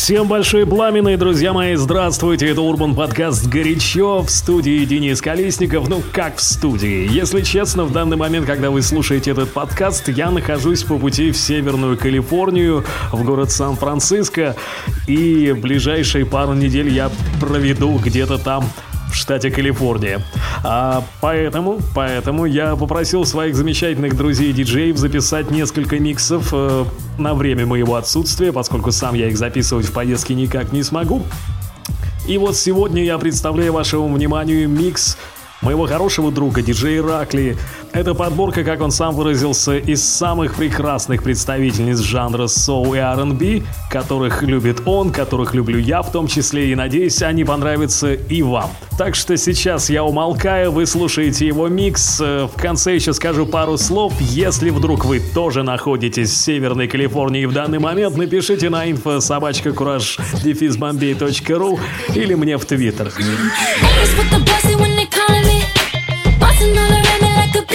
Всем большие пламенные друзья мои, здравствуйте, это Урбан Подкаст «Горячо» в студии Денис Колесников, ну как в студии. Если честно, в данный момент, когда вы слушаете этот подкаст, я нахожусь по пути в Северную Калифорнию, в город Сан-Франциско, и ближайшие пару недель я проведу где-то там в штате Калифорния. А поэтому, поэтому я попросил своих замечательных друзей-диджеев записать несколько миксов э, на время моего отсутствия, поскольку сам я их записывать в поездке никак не смогу. И вот сегодня я представляю вашему вниманию микс моего хорошего друга диджея Ракли. Это подборка, как он сам выразился, из самых прекрасных представительниц жанра соу и R&B, которых любит он, которых люблю я в том числе, и надеюсь, они понравятся и вам. Так что сейчас я умолкаю, вы слушаете его микс. Э, в конце еще скажу пару слов. Если вдруг вы тоже находитесь в Северной Калифорнии в данный момент, напишите на info собачка кураж дефис или мне в Твиттер.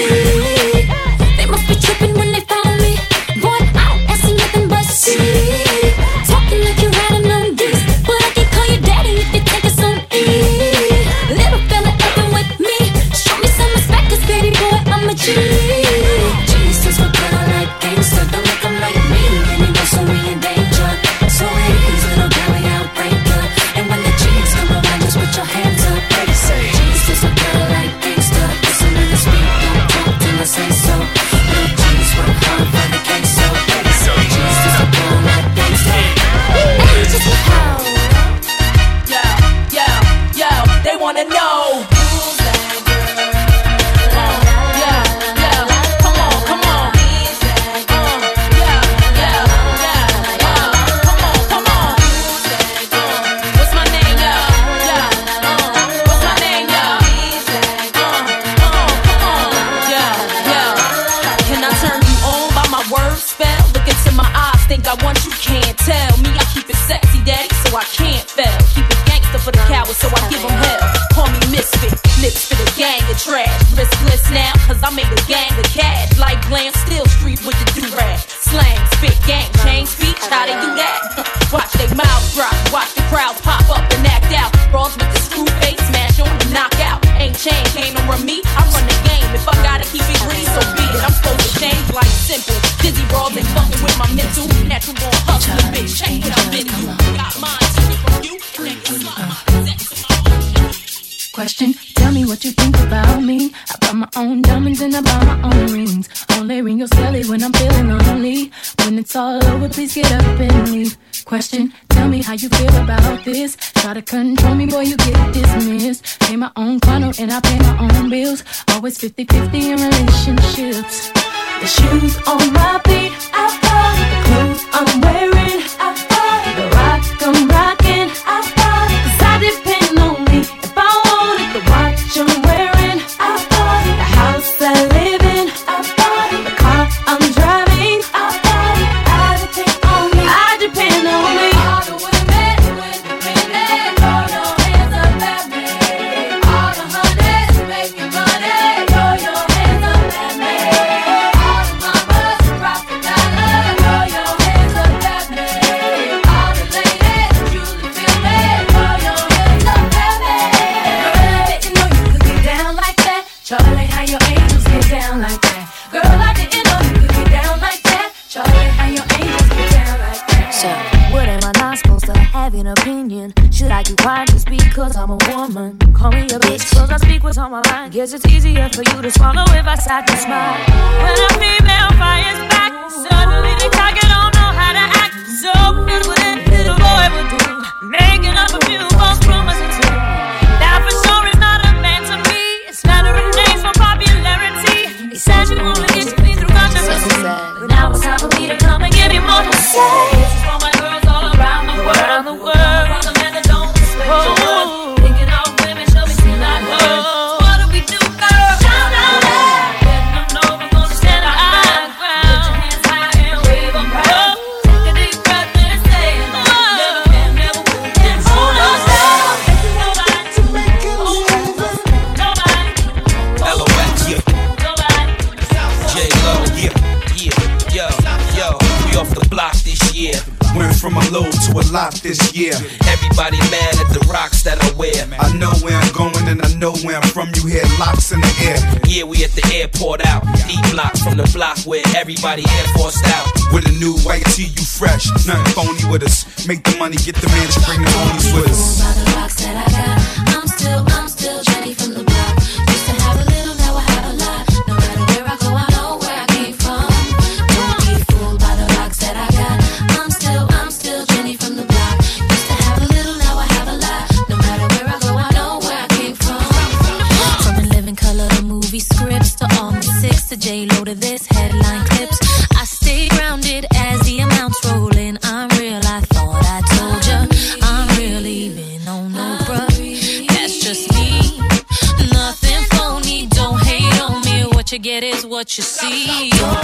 you. Went from a low to a lot this year. Everybody mad at the rocks that I wear. I know where I'm going and I know where I'm from. You hear locks in the air. Yeah, we at the airport out. Deep block from the block where everybody air forced out. With a new white tee, you fresh. Nothing phony with us. Make the money, get the man, bring the homies with us. By the rocks that I got. I'm still, I'm still Jenny from the what you see.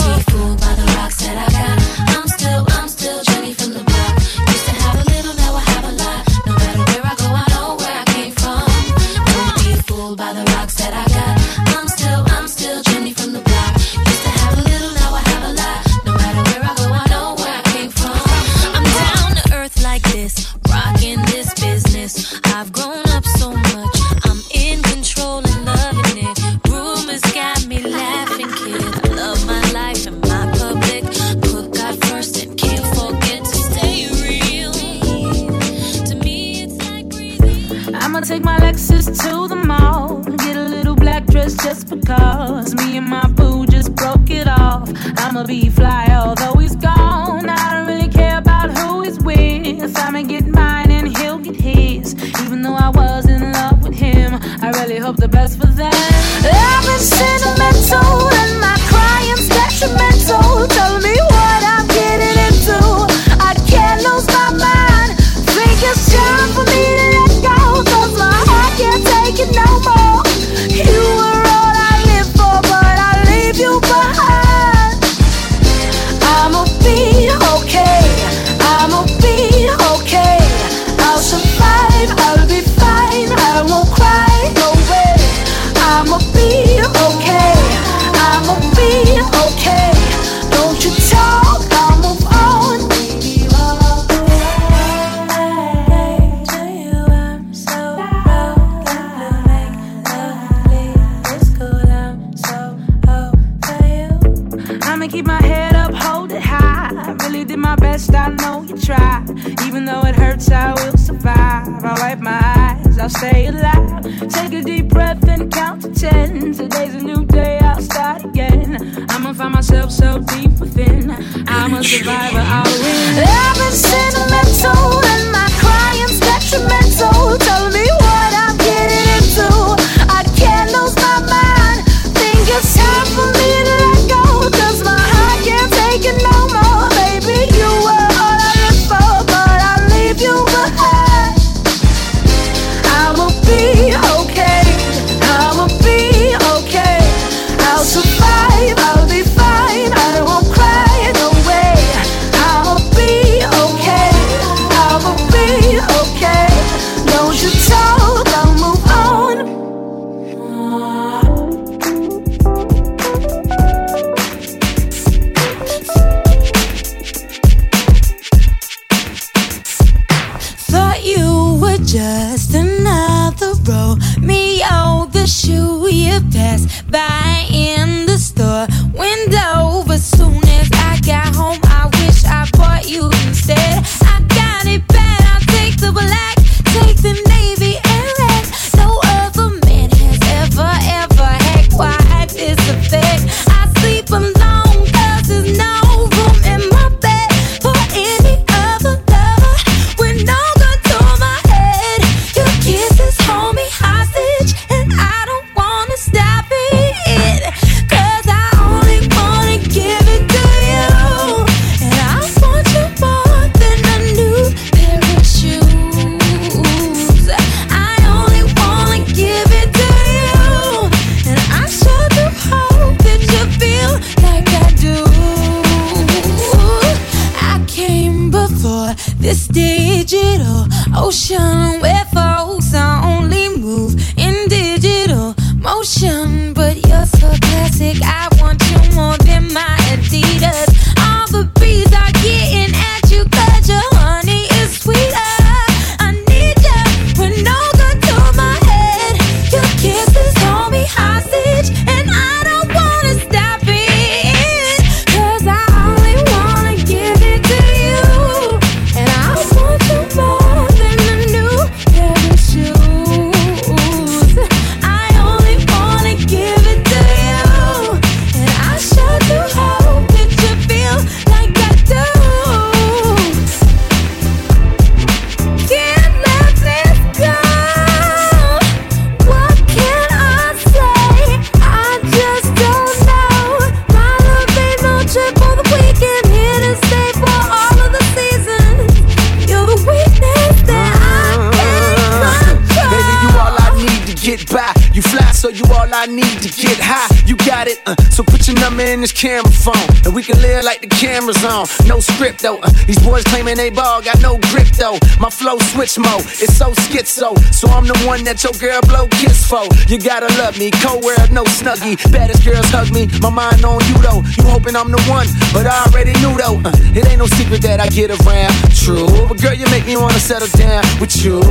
cameras on. No script though. Uh, these boys claiming they ball, got no grip though. My flow switch mode, it's so schizo. So I'm the one that your girl blow kiss for. You gotta love me, cold world, no snuggie. Baddest girls hug me, my mind on you though. You hoping I'm the one, but I already knew though. Uh, it ain't no secret that I get around. True, but girl, you make me wanna settle down with you.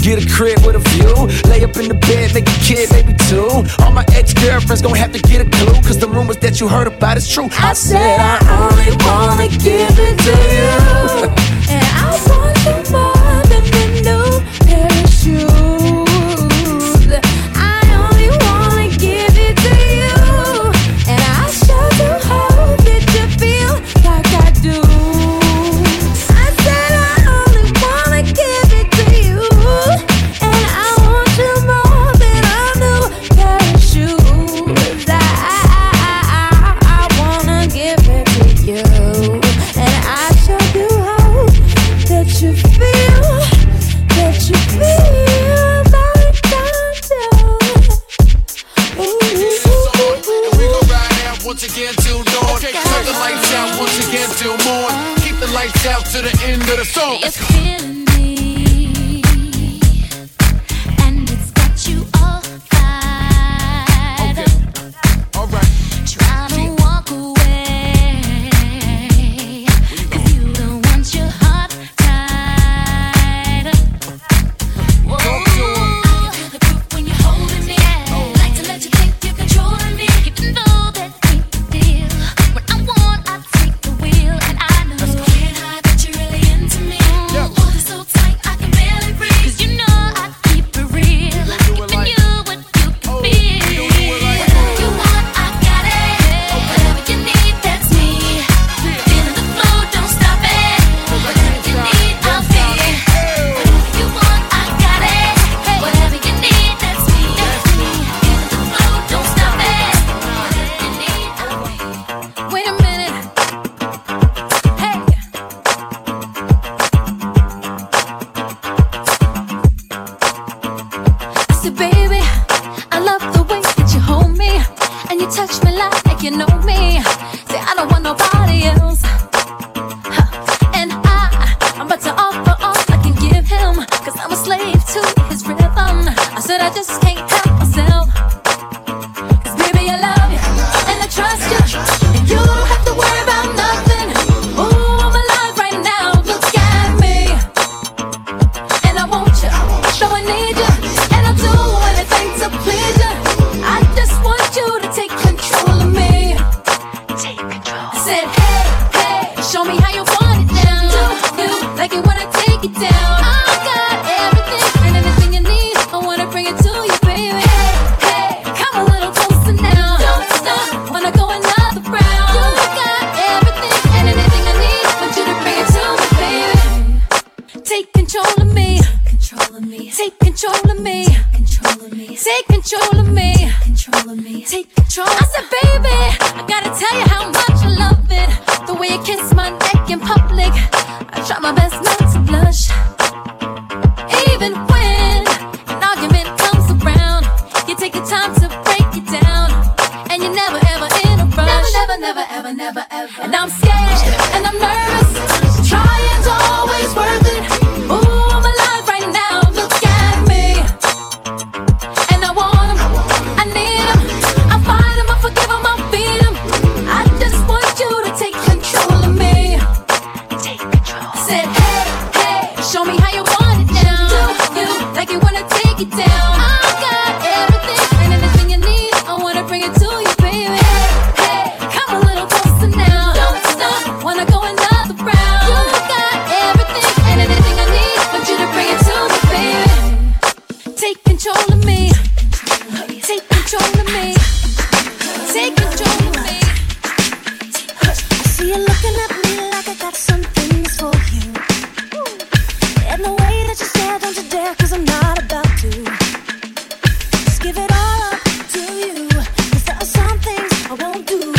Get a crib with a view. Lay up in the bed, make a kid, maybe two. All my ex girlfriends gon' have to get a clue. Cause the rumors that you heard about is true. I said I own really wanna give it to you. And I want you once again till dawn. Okay, turn the lights out once again till morn. Keep the lights out to the end of the song. do.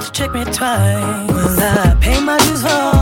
tried to trick me twice. Will I pay my dues for?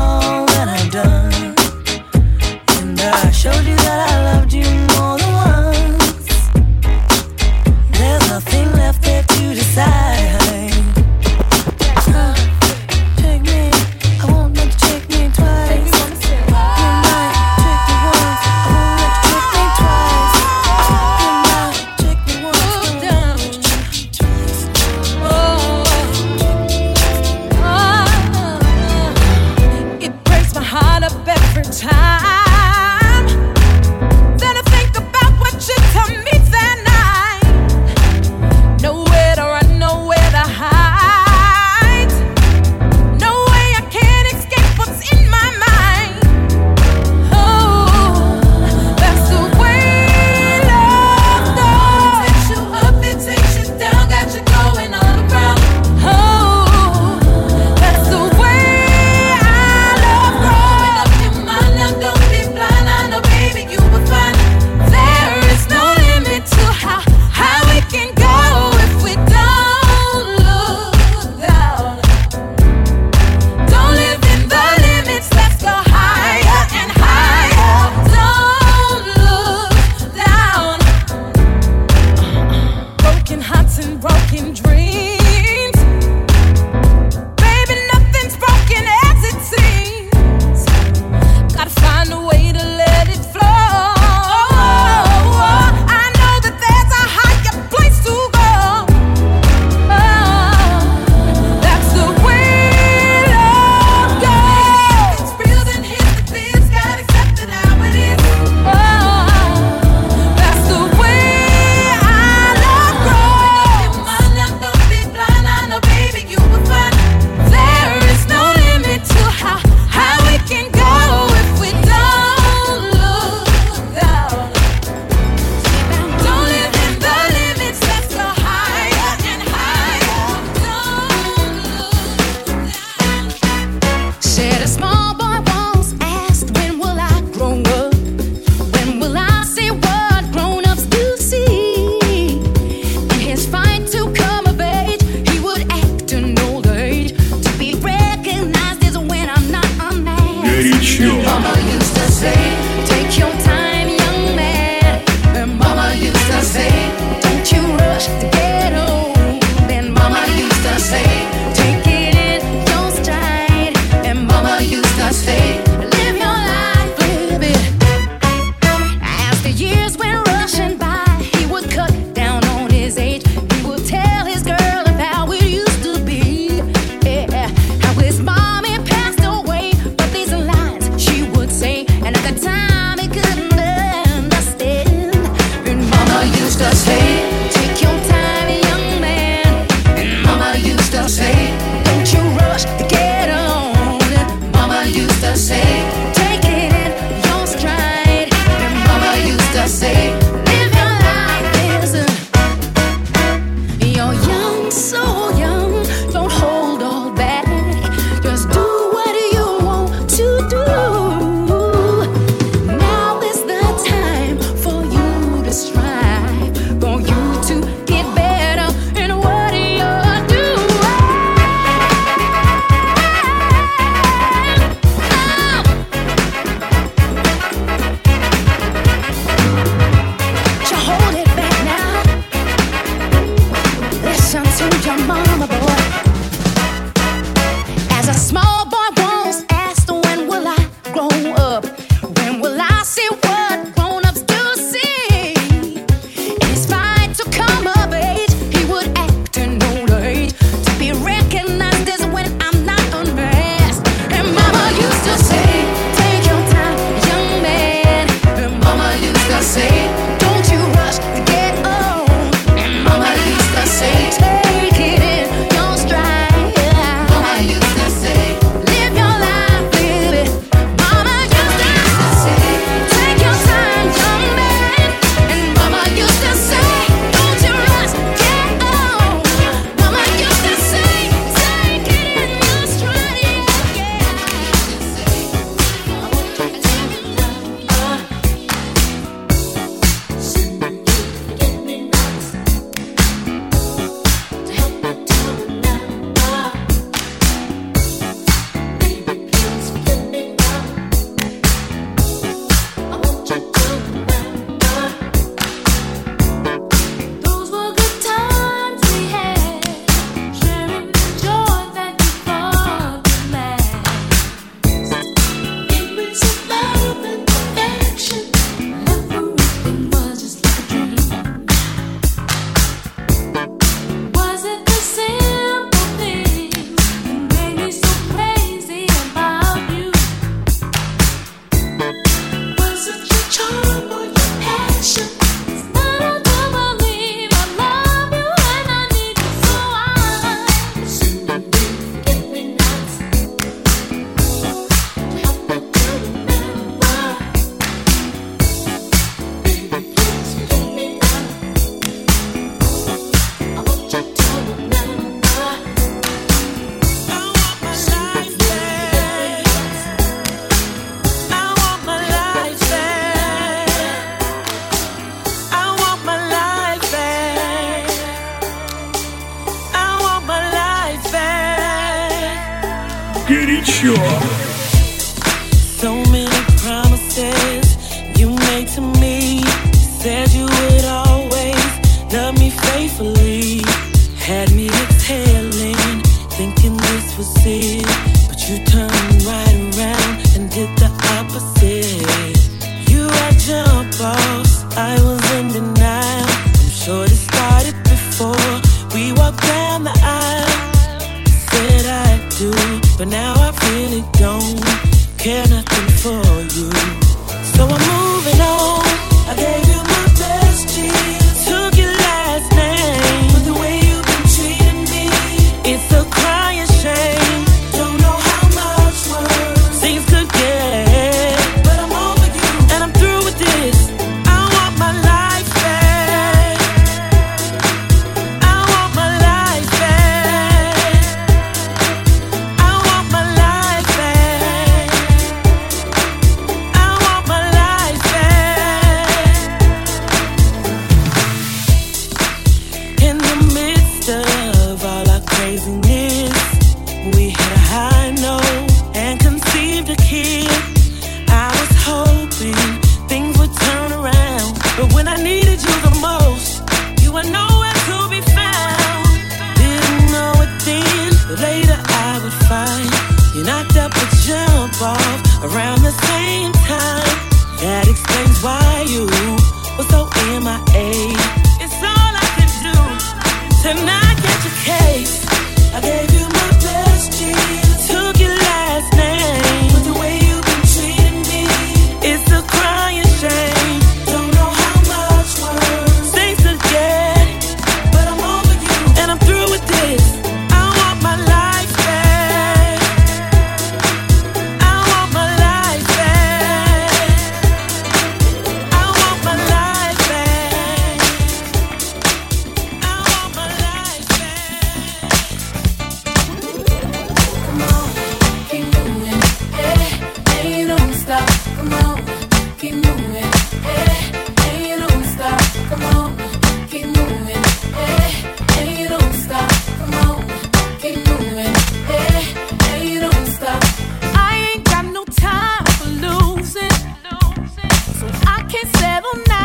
can't settle now.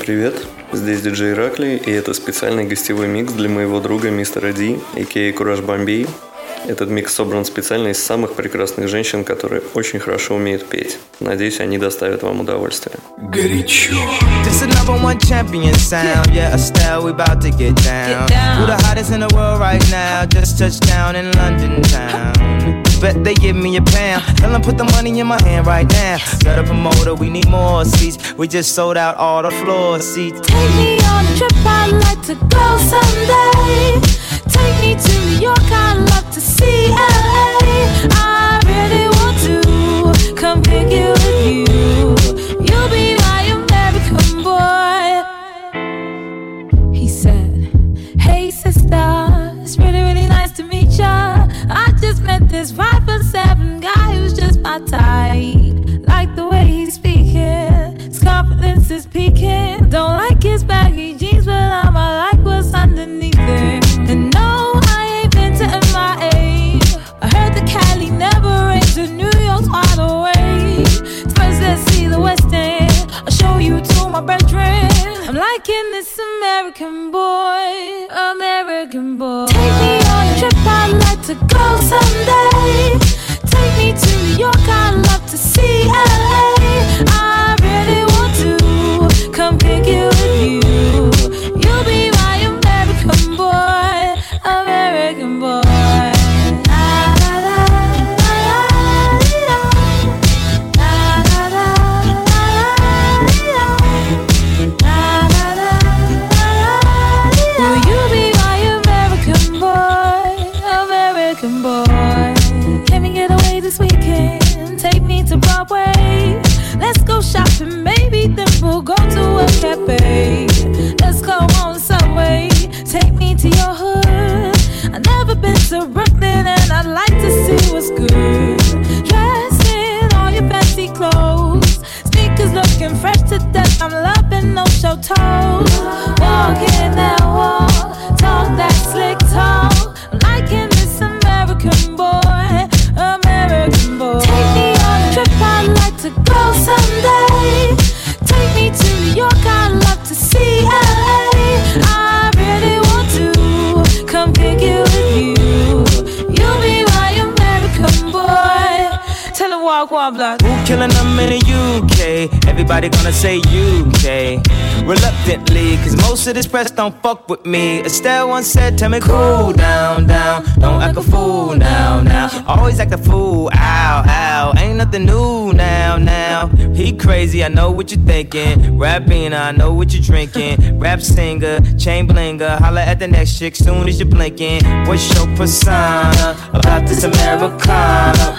Привет, здесь диджей Ракли, и это специальный гостевой микс для моего друга мистера Ди, а.к.а. Кураж Бомбей. Этот микс собран специально из самых прекрасных женщин, которые очень хорошо умеют петь. Надеюсь, они доставят вам удовольствие. Горячо. This another one champion sound. Yeah, Estelle, we about to get down. Who the hottest in the world right now? Just touched down in London town. Bet they give me a pound. Tell them put the money in my hand right now. Got a promoter, we need more seats. We just sold out all the floor seats. Take me on a trip, I'd like to go someday. Take me to New York, I'd love to see LA. I really want to come pick you with you. You'll be my American boy. He said, Hey sister, it's really, really nice to meet ya. Met this five foot seven guy who's just my type. Like the way he's speaking, his confidence is peaking. Don't like his baggy jeans, but I'ma like what's underneath it. And no, I ain't been to MIA. I heard the Cali never rains, and New York's wide awake. First, let's see the West End. I'll show you to my bedroom. I'm liking this American boy, American boy. Take me on a trip, I'd like to go someday. Take me to New York, I'd love to see LA. I Let's go on the subway. Take me to your hood. I've never been to Brooklyn and I'd like to see what's good. Dressed in all your fancy clothes. Sneakers looking fresh to death. I'm loving no shell toes. Killing them in the UK? Everybody gonna say UK. Reluctantly, cause most of this press don't fuck with me. Estelle once said, Tell me, cool down, down. Don't act a fool now, now. Always act a fool, ow, ow. Ain't nothing new now, now. He crazy, I know what you're thinking. Rapping, I know what you're drinking. Rap singer, chain blinger. Holla at the next chick soon as you're blinking. What's your persona about this Americana?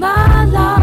My love?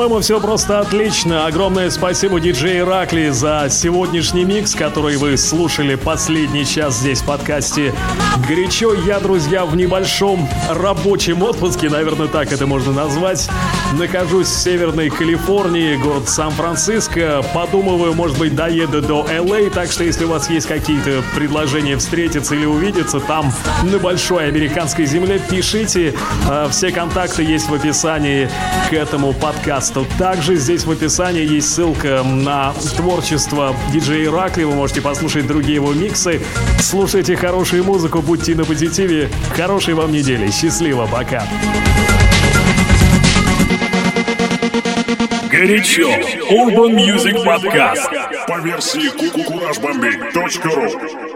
По-моему, все просто отлично. Огромное спасибо диджей Ракли за сегодняшний микс, который вы слушали последний час здесь в подкасте. Горячо я, друзья, в небольшом рабочем отпуске, наверное, так это можно назвать. Нахожусь в Северной Калифорнии, город Сан-Франциско. Подумываю, может быть, доеду до Л.А., так что если у вас есть какие-то предложения встретиться или увидеться там, на большой американской земле, пишите. А, Все контакты есть в описании к этому подкасту. Также здесь в описании есть ссылка на творчество диджея Иракли. Вы можете послушать другие его миксы. Слушайте хорошую музыку, будьте на позитиве. Хорошей вам недели. Счастливо, пока. Горячо. Urban Music Podcast. По версии kukurajbombi.ru